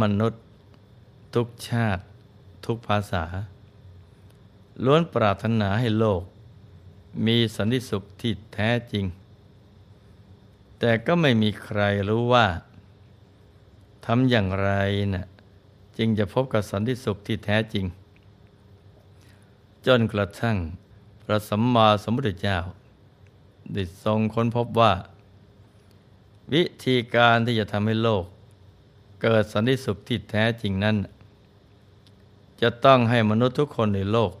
มนุษย์ ทุกชาติ ทุกภาษา ล้วนปรารถนาให้โลก มีสันติสุขที่แท้จริง แต่ก็ไม่มีใครรู้ว่าทำอย่างไรนะ่ะจึงจะพบกับสันติสุขที่แท้จริง จนกระทั่งพระสัมมาสัมพุทธเจ้าได้ทรงค้นพบว่า วิธีการที่จะทำให้โลก เกิดสันติสุขที่แท้จริงนั้น จะต้องให้มนุษย์ทุกคนในโลก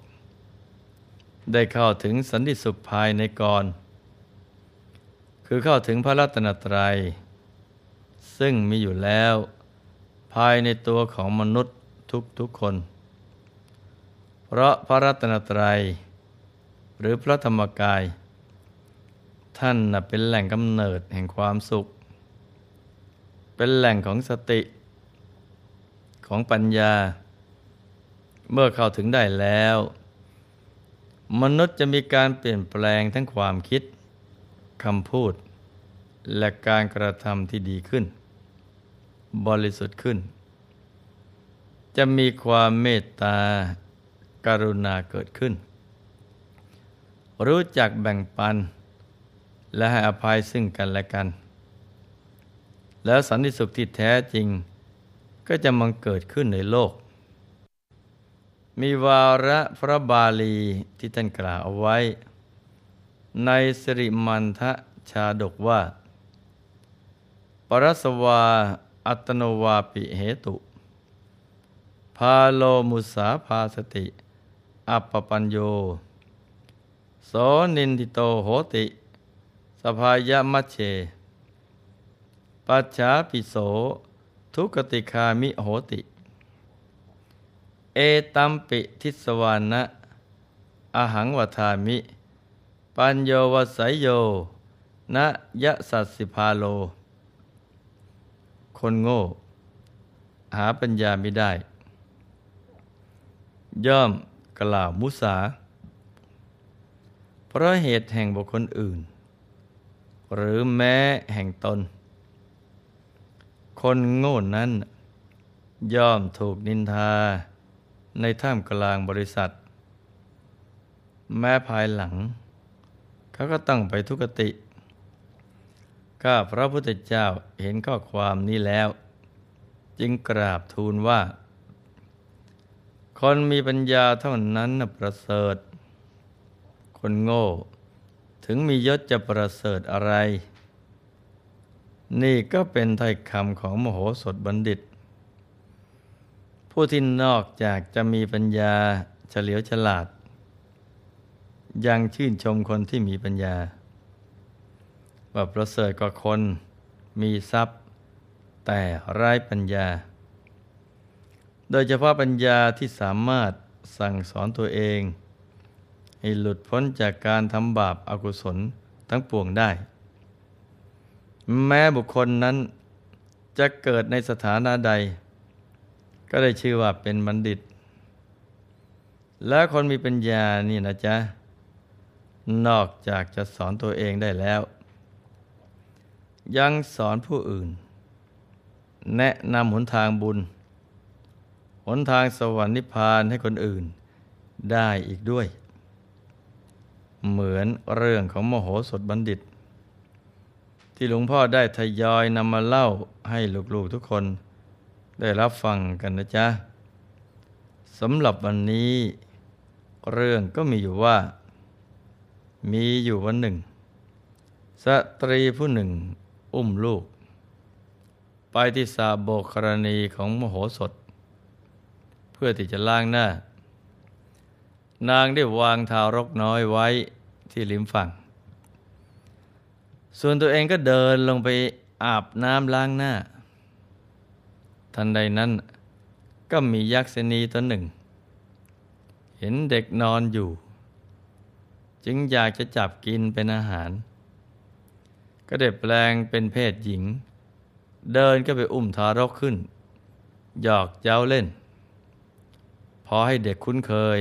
ได้เข้าถึงสันติสุขภายในกรคือเข้าถึงพระรัตนตรัย ซึ่งมีอยู่แล้ว ภายในตัวของมนุษย์ทุกๆคน เพราะพระรัตนตรัย หรือพระธรรมกาย ท่านเป็นแหล่งกำเนิดแห่งความสุข เป็นแหล่งของสติของปัญญา เมื่อเข้าถึงได้แล้ว มนุษย์จะมีการเปลี่ยนแปลงทั้งความคิดคำพูด และการกระทำที่ดีขึ้น บริสุทธิ์ขึ้น จะมีความเมตตาการุณาเกิดขึ้น รู้จักแบ่งปัน และให้อภัยซึ่งกันและกัน แล้วสันติสุขที่แท้จริง ก็จะมังเกิดขึ้นในโลก มีวาระพระบาลีที่ท่านกล่าวเอาไว้ ในสิริมันทะชาดกว่า ปรสวาอัตโนวาปิเหตุ พาโลมุสาภาสติ อัปปปัญโยโสนินทิโตโหติ สภายะมัชเช ปัจฉาปิโส ทุกติคามิโหติ เอตัมปิทิสวานะอหังวทามิ ปัญโยวสัยโยนะยะสัสสิพาโล คนโง่ หาปัญญาไม่ได้ ย่อมกล่าวมุสา เพราะเหตุแห่งบุคคลอื่น หรือแม้แห่งตน คนโง่นั้น ย่อมถูกนินทา ในท่ามกลางบริษัท แม้ภายหลัง เขาก็ต้องไปทุกติ ข้าพระพุทธเจ้าเห็นข้อความนี้แล้ว จึงกราบทูลว่า คนมีปัญญาเท่านั้นประเสริฐ คนโง่ ถึงมียศจะประเสริฐอะไร นี่ก็เป็นไทยคำของมโหสถบัณฑิต ผู้ที่นอกจากจะมีปัญญาเฉลียวฉลาด ยังชื่นชมคนที่มีปัญญา ว่าประเสริฐกว่าคนมีทรัพย์ แต่ไร้ปัญญา โดยเฉพาะปัญญาที่สามารถสั่งสอนตัวเอง ให้หลุดพ้นจากการทำบาปอากุศลทั้งปวงได้ แม้บุคคลนั้นจะเกิดในสถานะใด ก็ได้ชื่อว่าเป็นบัณฑิต และคนมีปัญญานี่นะจ๊ะ นอกจากจะสอนตัวเองได้แล้ว ยังสอนผู้อื่น แนะนำหนทางบุญ หนทางสวรรค์นิพพานให้คนอื่นได้อีกด้วย เหมือนเรื่องของมโหสถบัณฑิต ที่หลวงพ่อได้ทยอยนำมาเล่าให้ลูกๆทุกคน ได้รับฟังกันนะจ๊ะสำหรับวันนี้ เรื่องก็มีอยู่ว่า มีอยู่วันหนึ่ง สตรีผู้หนึ่งอุ้มลูก ไปที่สาโบกรณีของมโหสถ เพื่อที่จะล้างหน้า นางได้วางทารกน้อยไว้ที่ริมฝั่ง ส่วนตัวเองก็เดินลงไปอาบน้ำล้างหน้า ทันใดนั้นก็มียักษ์นีตัวหนึ่ง เห็นเด็กนอนอยู่ จึงอยากจะจับกินเป็นอาหาร ก็ได้แปลงเป็นเพศหญิง เดินก็ไปอุ้มทารกขึ้น หยอกเย้าเล่น พอให้เด็กคุ้นเคย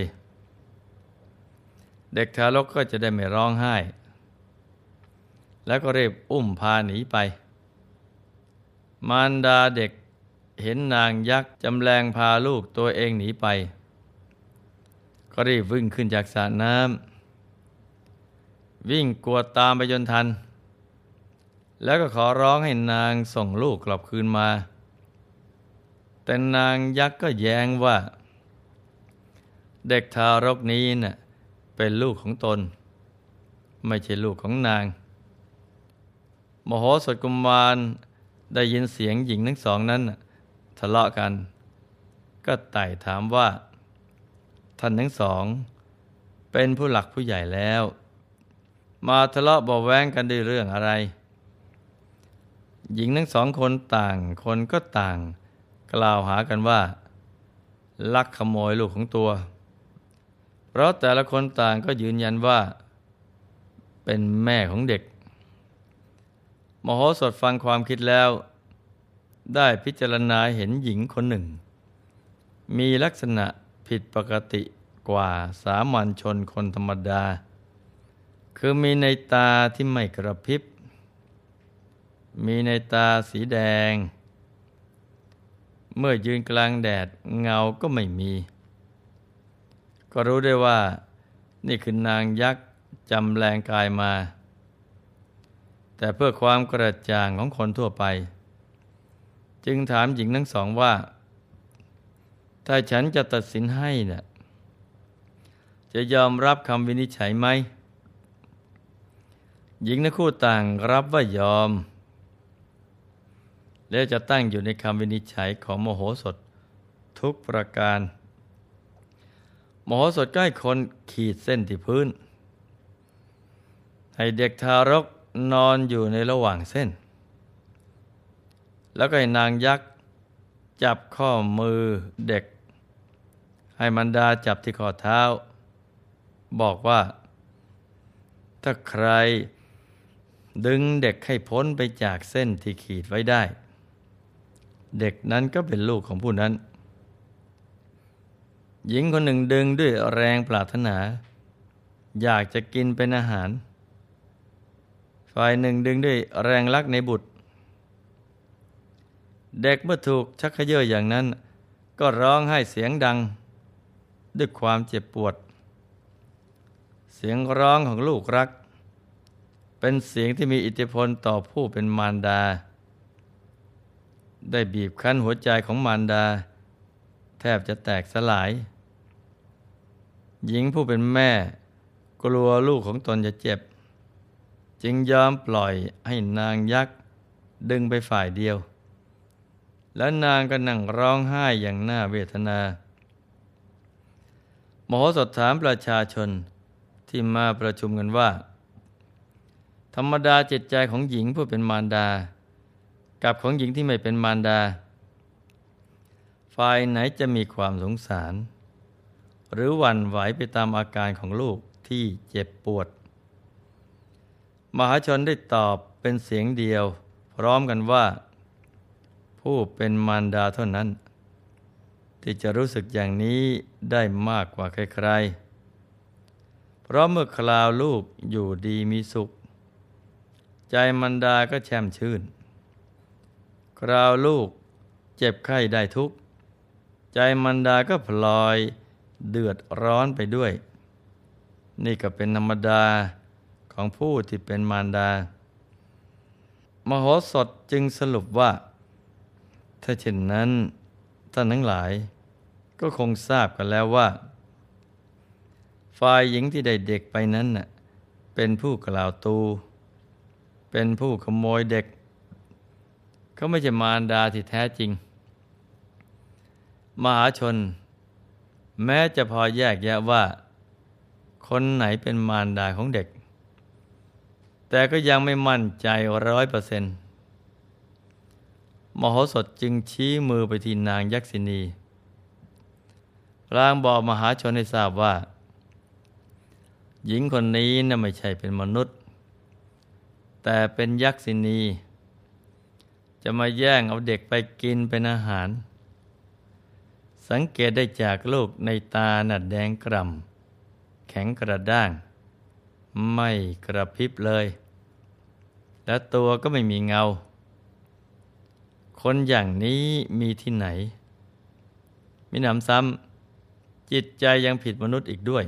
เด็กทารกก็จะได้ไม่ร้องไห้ แล้วก็เรีบอุ้มพาหนีไป มารดาเด็กเห็นนางยักษ์จำแรงพาลูกตัวเองหนีไป ก็รีบวิ่งขึ้นจากสระน้ำวิ่งกวดตามไปจนทัน แล้วก็ขอร้องให้นางส่งลูกกลับคืนมา แต่นางยักษ์ก็แย้งว่า เด็กทารกนี้น่ะเป็นลูกของตน ไม่ใช่ลูกของนาง มโหสถกุมารได้ยินเสียงหญิงทั้งสองนั้นทะเลาะกัน ก็ไต่ถามว่า ท่านทั้งสอง เป็นผู้หลักผู้ใหญ่แล้ว มาทะเลาะเบาแวงกันด้วยเรื่องอะไร หญิงทั้งสองคนต่างคนก็ต่าง กล่าวหากันว่า ลักขโมยลูกของตัว เพราะแต่ละคนต่างก็ยืนยันว่า เป็นแม่ของเด็ก มโหสถฟังความคิดแล้ว ได้พิจารณาเห็นหญิงคนหนึ่ง มีลักษณะผิดปกติกว่าสามัญชนคนธรรมดา คือมีในตาที่ไม่กระพริบ มีในตาสีแดง เมื่อยืนกลางแดดเงาก็ไม่มี ก็รู้ได้ว่า นี่คือนางยักษ์จำแรงกายมา แต่เพื่อความกระจ่างของคนทั่วไป จึงถามหญิงทั้งสองว่า ถ้าฉันจะตัดสินให้เนะ่ยจะยอมรับคำวินิจฉัยไหม หญิงทั้งคู่ต่างรับว่ายอม แล้วจะตั้งอยู่ในคำวินิจฉัยของโมโหสถทุกประการ โมโหสถใกล้คนขีดเส้นที่พื้น ให้เด็กทารก นอนอยู่ในระหว่างเส้น แล้วก็ให้นางยักษ์จับข้อมือเด็ก ให้มันดาจับที่ข้อเท้า บอกว่า ถ้าใครดึงเด็กให้พ้นไปจากเส้นที่ขีดไว้ได้ เด็กนั้นก็เป็นลูกของผู้นั้น หญิงคนหนึ่งดึงด้วยแรงปรารถนา อยากจะกินเป็นอาหาร ฝ่ายหนึ่งดึงด้วยแรงลักในบุตร เด็กเมื่อถูกชักเขย่ออย่างนั้น ก็ร้องไห้เสียงดัง ด้วยความเจ็บปวด เสียงร้องของลูกรัก เป็นเสียงที่มีอิทธิพลต่อผู้เป็นมารดา ได้บีบคั้นหัวใจของมารดา แทบจะแตกสลาย หญิงผู้เป็นแม่ กลัวลูกของตนจะเจ็บ จึงยอมปล่อยให้นางยักษ์ดึงไปฝ่ายเดียว แล้วนางก็นั่งร้องไห้อย่างน่าเวทนาหมอสดถามประชาชนที่มาประชุมกันว่า ธรรมดาจิตใจของหญิงผู้เป็นมารดา กับของหญิงที่ไม่เป็นมารดา ฝ่ายไหนจะมีความสงสาร หรือหวั่นไหวไปตามอาการของลูกที่เจ็บปวด มหาชนได้ตอบเป็นเสียงเดียว พร้อมกันว่า ผู้เป็นมารดาเท่านั้น ที่จะรู้สึกอย่างนี้ได้มากกว่าใครๆ เพราะเมื่อคลาวลูกอยู่ดีมีสุข ใจมันดาก็แช่มชื่น คราวลูกเจ็บไข้ได้ทุกใจมันดาก็พลอยเดือดร้อนไปด้วย นี่ก็เป็นธรรมดา ของผู้ที่เป็นมารดา มโหสถจึงสรุปว่า ถ้าเช่นนั้นท่านทั้งหลาย ก็คงทราบกันแล้วว่า ฝ่ายหญิงที่ได้เด็กไปนั้นน่ะเป็นผู้กล่าวตู เป็นผู้ขโมยเด็ก เขาไม่ใช่มารดาที่แท้จริง มหาชน แม้จะพอแยกแยะว่า คนไหนเป็นมารดาของเด็ก แต่ก็ยังไม่มั่นใจร้อยเปอร์เซนต์มโหสถจึงชี้มือไปที่นางยักษินีพลางบอกมหาชนให้ทราบว่า หญิงคนนี้น่ะไม่ใช่เป็นมนุษย์ แต่เป็นยักษินี จะมาแย่งเอาเด็กไปกินเป็นอาหาร สังเกตได้จากลูกในตาหนัดแดงกร่ำแข็งกระด้าง ไม่กระพริบเลย และตัวก็ไม่มีเงา คนอย่างนี้มีที่ไหน มิหนำซ้ำจิตใจยังผิดมนุษย์อีกด้วย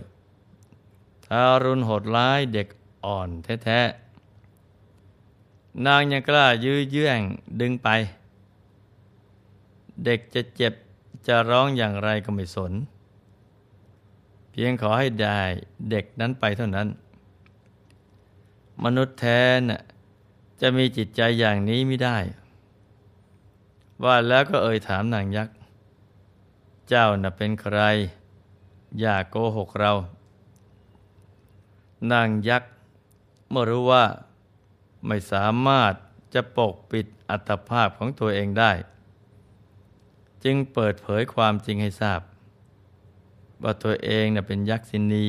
ทารุณโหดร้ายเด็กอ่อนแท้ๆ นางยังกล้ายื้อเยื่องดึงไป เด็กจะเจ็บจะร้องอย่างไรก็ไม่สน เพียงขอให้ได้เด็กนั้นไปเท่านั้น มนุษย์แท้น่ะ จะมีจิตใจอย่างนี้ไม่ได้ ว่าแล้วก็เอ่ยถามนางยักษ์ เจ้าน่ะเป็นใคร อย่าโกหกเรา นางยักษ์เมื่อรู้ว่าไม่สามารถจะปกปิดอัตภาพของตัวเองได้ จึงเปิดเผยความจริงให้ทราบ ว่าตัวเองน่ะเป็นยักษินี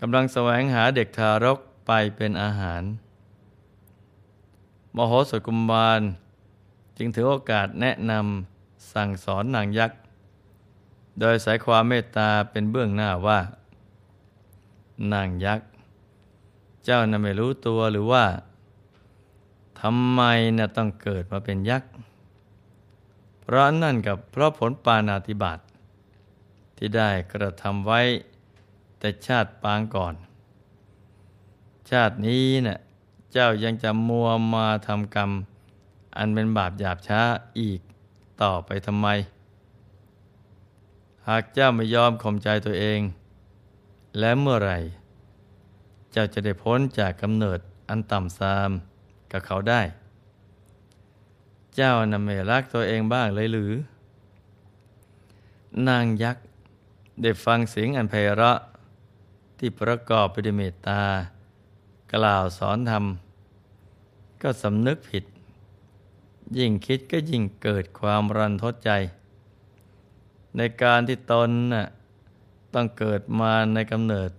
กำลังแสวงหาเด็กทารกไปเป็นอาหาร มโหสถกุมารจึงถือโอกาสแนะนำสั่งสอนนางยักษ์ โดยสายความเมตตาเป็นเบื้องหน้าว่า นางยักษ์ เจ้าน่ะไม่รู้ตัวหรือว่าทำไมน่ะต้องเกิดมาเป็นยักษ์ เพราะนั่นกับเพราะผลปานาติบาตที่ได้กระทำไว้แต่ชาติปางก่อน ชาตินี้นะ่ะ เจ้ายังจะมัวมาทำกรรม อันเป็นบาปหยาบช้าอีกต่อไปทำไม หากเจ้าไม่ยอมข่มใจตัวเอง และเมื่อไหร่ เจ้าจะได้พ้นจากกำเนิดอันต่ำทรามกับเขาได้ เจ้านำไม่รักตัวเองบ้างเลยหรือ นางยักษ์ได้ฟังเสียงอันไพเราะที่ประกอบไปด้วยเมตตา กล่าวสอนธรรม ก็สำนึกผิด ยิ่งคิดก็ยิ่งเกิดความรันทดใจ ในการที่ตนน่ะต้องเกิดมาในกำเนิด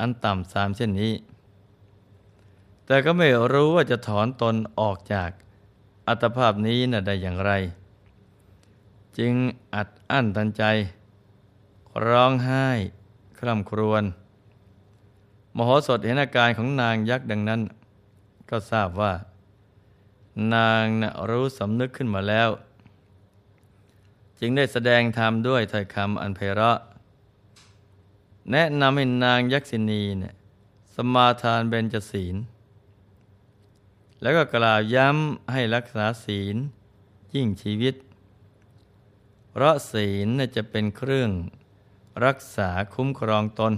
อันต่ำสามเช่นนี้ แต่ก็ไม่รู้ว่าจะถอนตนออกจากอัตภาพนี้น่ะได้อย่างไร จึงอัดอั้นตันใจ ร้องไห้ คร่ำครวญ มโหสถเห็นอาการของนางยักษ์ดังนั้น ก็ทราบว่า นางนะรู้สำนึกขึ้นมาแล้ว จึงได้แสดงธรรมด้วยถ้อยคำอันไพเราะ แนะนำให้นางยักษินีเนี่ยสมาทานเบญจศีล แล้วก็กล่าวย้ำให้รักษาศีลยิ่งชีวิต เพราะศีลจะเป็นเครื่องรักษาคุ้มครองตน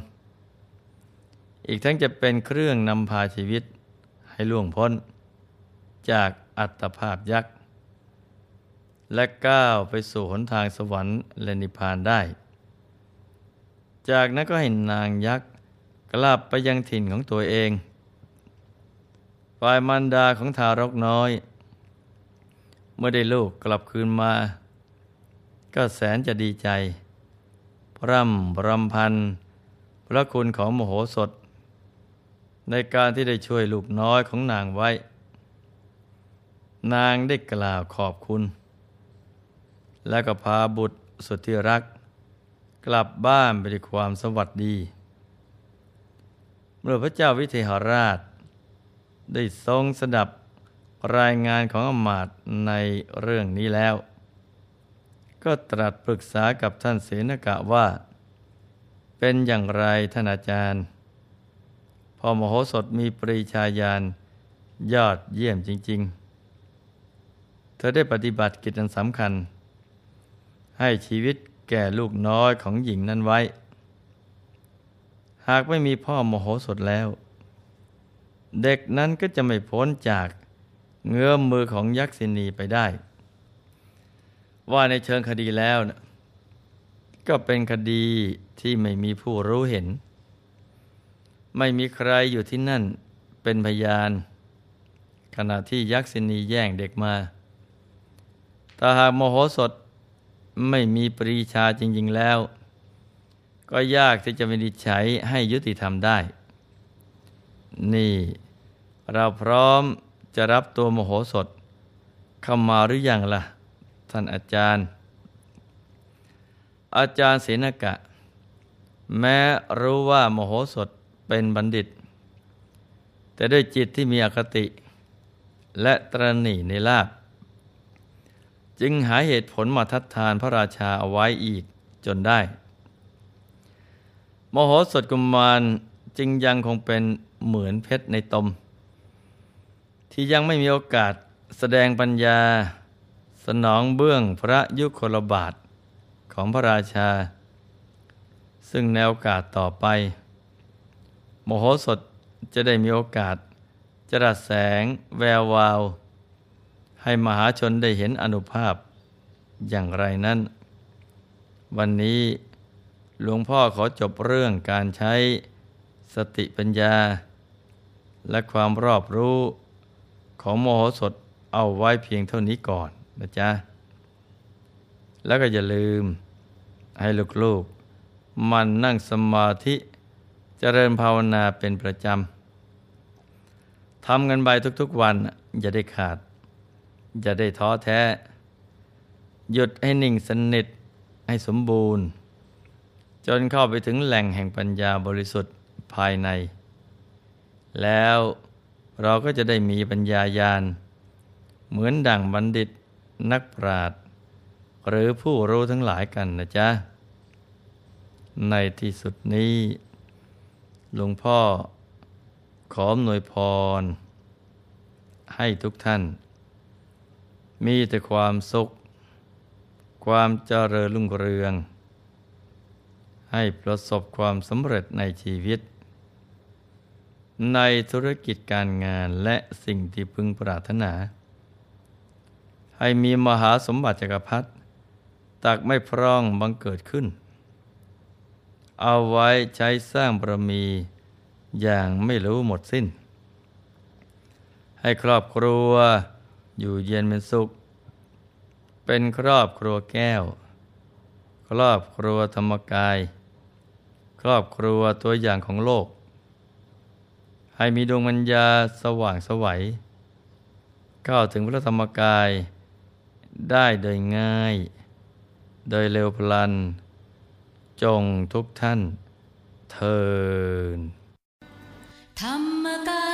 อีกทั้งจะเป็นเครื่องนำพาชีวิตให้ล่วงพ้น จากอัตภาพยักษ์ และก้าวไปสู่หนทางสวรรค์และนิพพานได้ จากนั้นก็ให้นางยักษ์กลับไปยังถิ่นของตัวเอง ฝ่ายมันดาของทารกน้อย เมื่อได้ลูกกลับคืนมา ก็แสนจะดีใจพร่ำรำพันพระคุณของมโหสถ ในการที่ได้ช่วยลูกน้อยของนางไว้ นางได้กล่าวขอบคุณ และก็พาบุตรสุดที่รัก กลับบ้านไปด้วยความสวัสดี เมื่อพระเจ้าวิเทหราช ได้ทรงสดับรายงานของอมาตในเรื่องนี้แล้ว ก็ตรัสปรึกษากับท่านเสนกะว่า เป็นอย่างไรท่านอาจารย์ พอมโหสถมีปริชาญาณยอดเยี่ยมจริง ๆ เธอได้ปฏิบัติกิจอันสำคัญ ให้ชีวิตแก่ลูกน้อยของหญิงนั้นไว้ หากไม่มีพ่อมโหสถแล้ว เด็กนั้นก็จะไม่พ้นจากเงื้อมมือของยักษินีไปได้ ว่าในเชิงคดีแล้วนะก็เป็นคดีที่ไม่มีผู้รู้เห็น ไม่มีใครอยู่ที่นั่นเป็นพยาน ขณะที่ยักษินีแย่งเด็กมาถ้าหากโมโหสดไม่มีปรีชาจริง ๆแล้ว ก็ยากที่จะวินิจฉัยให้ยุติธรรมได้ นี่เราพร้อมจะรับตัวโมโหสดเข้ามาหรืออยังละ่ะ ท่านอาจารย์ อาจารย์เสนกะ แม้รู้ว่าโมโหสด เป็นบัณฑิต แต่ด้วยจิตที่มีอคติ และตรณีในลาบ จึงหาเหตุผลมาทัดทานพระราชาเอาไว้อีกจนได้ มโหสถกุมารจึงยังคงเป็นเหมือนเพชรในตม ที่ยังไม่มีโอกาสแสดงปัญญา สนองเบื้องพระยุคลบาทของพระราชา ซึ่งในโอกาสต่อไป โมโหสถจะได้มีโอกาส จรัสแสงแวววาว ให้มหาชนได้เห็นอนุภาพอย่างไรนั้น วันนี้หลวงพ่อขอจบเรื่องการใช้สติปัญญา และความรอบรู้ของโมโหสถเอาไว้เพียงเท่านี้ก่อนนะจ๊ะ แล้วก็อย่าลืมให้ลูกๆ มันนั่งสมาธิ เจริญภาวนาเป็นประจำทำกันไปทุกๆวัน อย่าได้ขาด อย่าได้ท้อแท้ หยุดให้นิ่งสนิทให้สมบูรณ์ จนเข้าไปถึงแหล่งแห่งปัญญาบริสุทธิ์ภายใน แล้วเราก็จะได้มีปัญญายาณ เหมือนดั่งบัณฑิตนักปราชญ์หรือผู้รู้ทั้งหลายกันนะจ๊ะ ในที่สุดนี้ หลวงพ่อขออำนวยพร ให้ทุกท่าน มีแต่ความสุข ความเจริญรุ่งเรือง ให้ประสบความสำเร็จในชีวิต ในธุรกิจการงานและสิ่งที่พึงปรารถนา ให้มีมหาสมบัติจักรพรรดิตักไม่พร่องบังเกิดขึ้น เอาไว้ใช้สร้างบารมีอย่างไม่รู้หมดสิ้น ให้ครอบครัวอยู่เย็นเป็นสุข เป็นครอบครัวแก้ว ครอบครัวธรรมกาย ครอบครัวตัวอย่างของโลก ให้มีดวงปัญญาสว่างสวัยเข้าถึงพระธรรมกายได้โดยง่าย โดยเร็วพลัน จงทุกท่านเทินธรรมกาย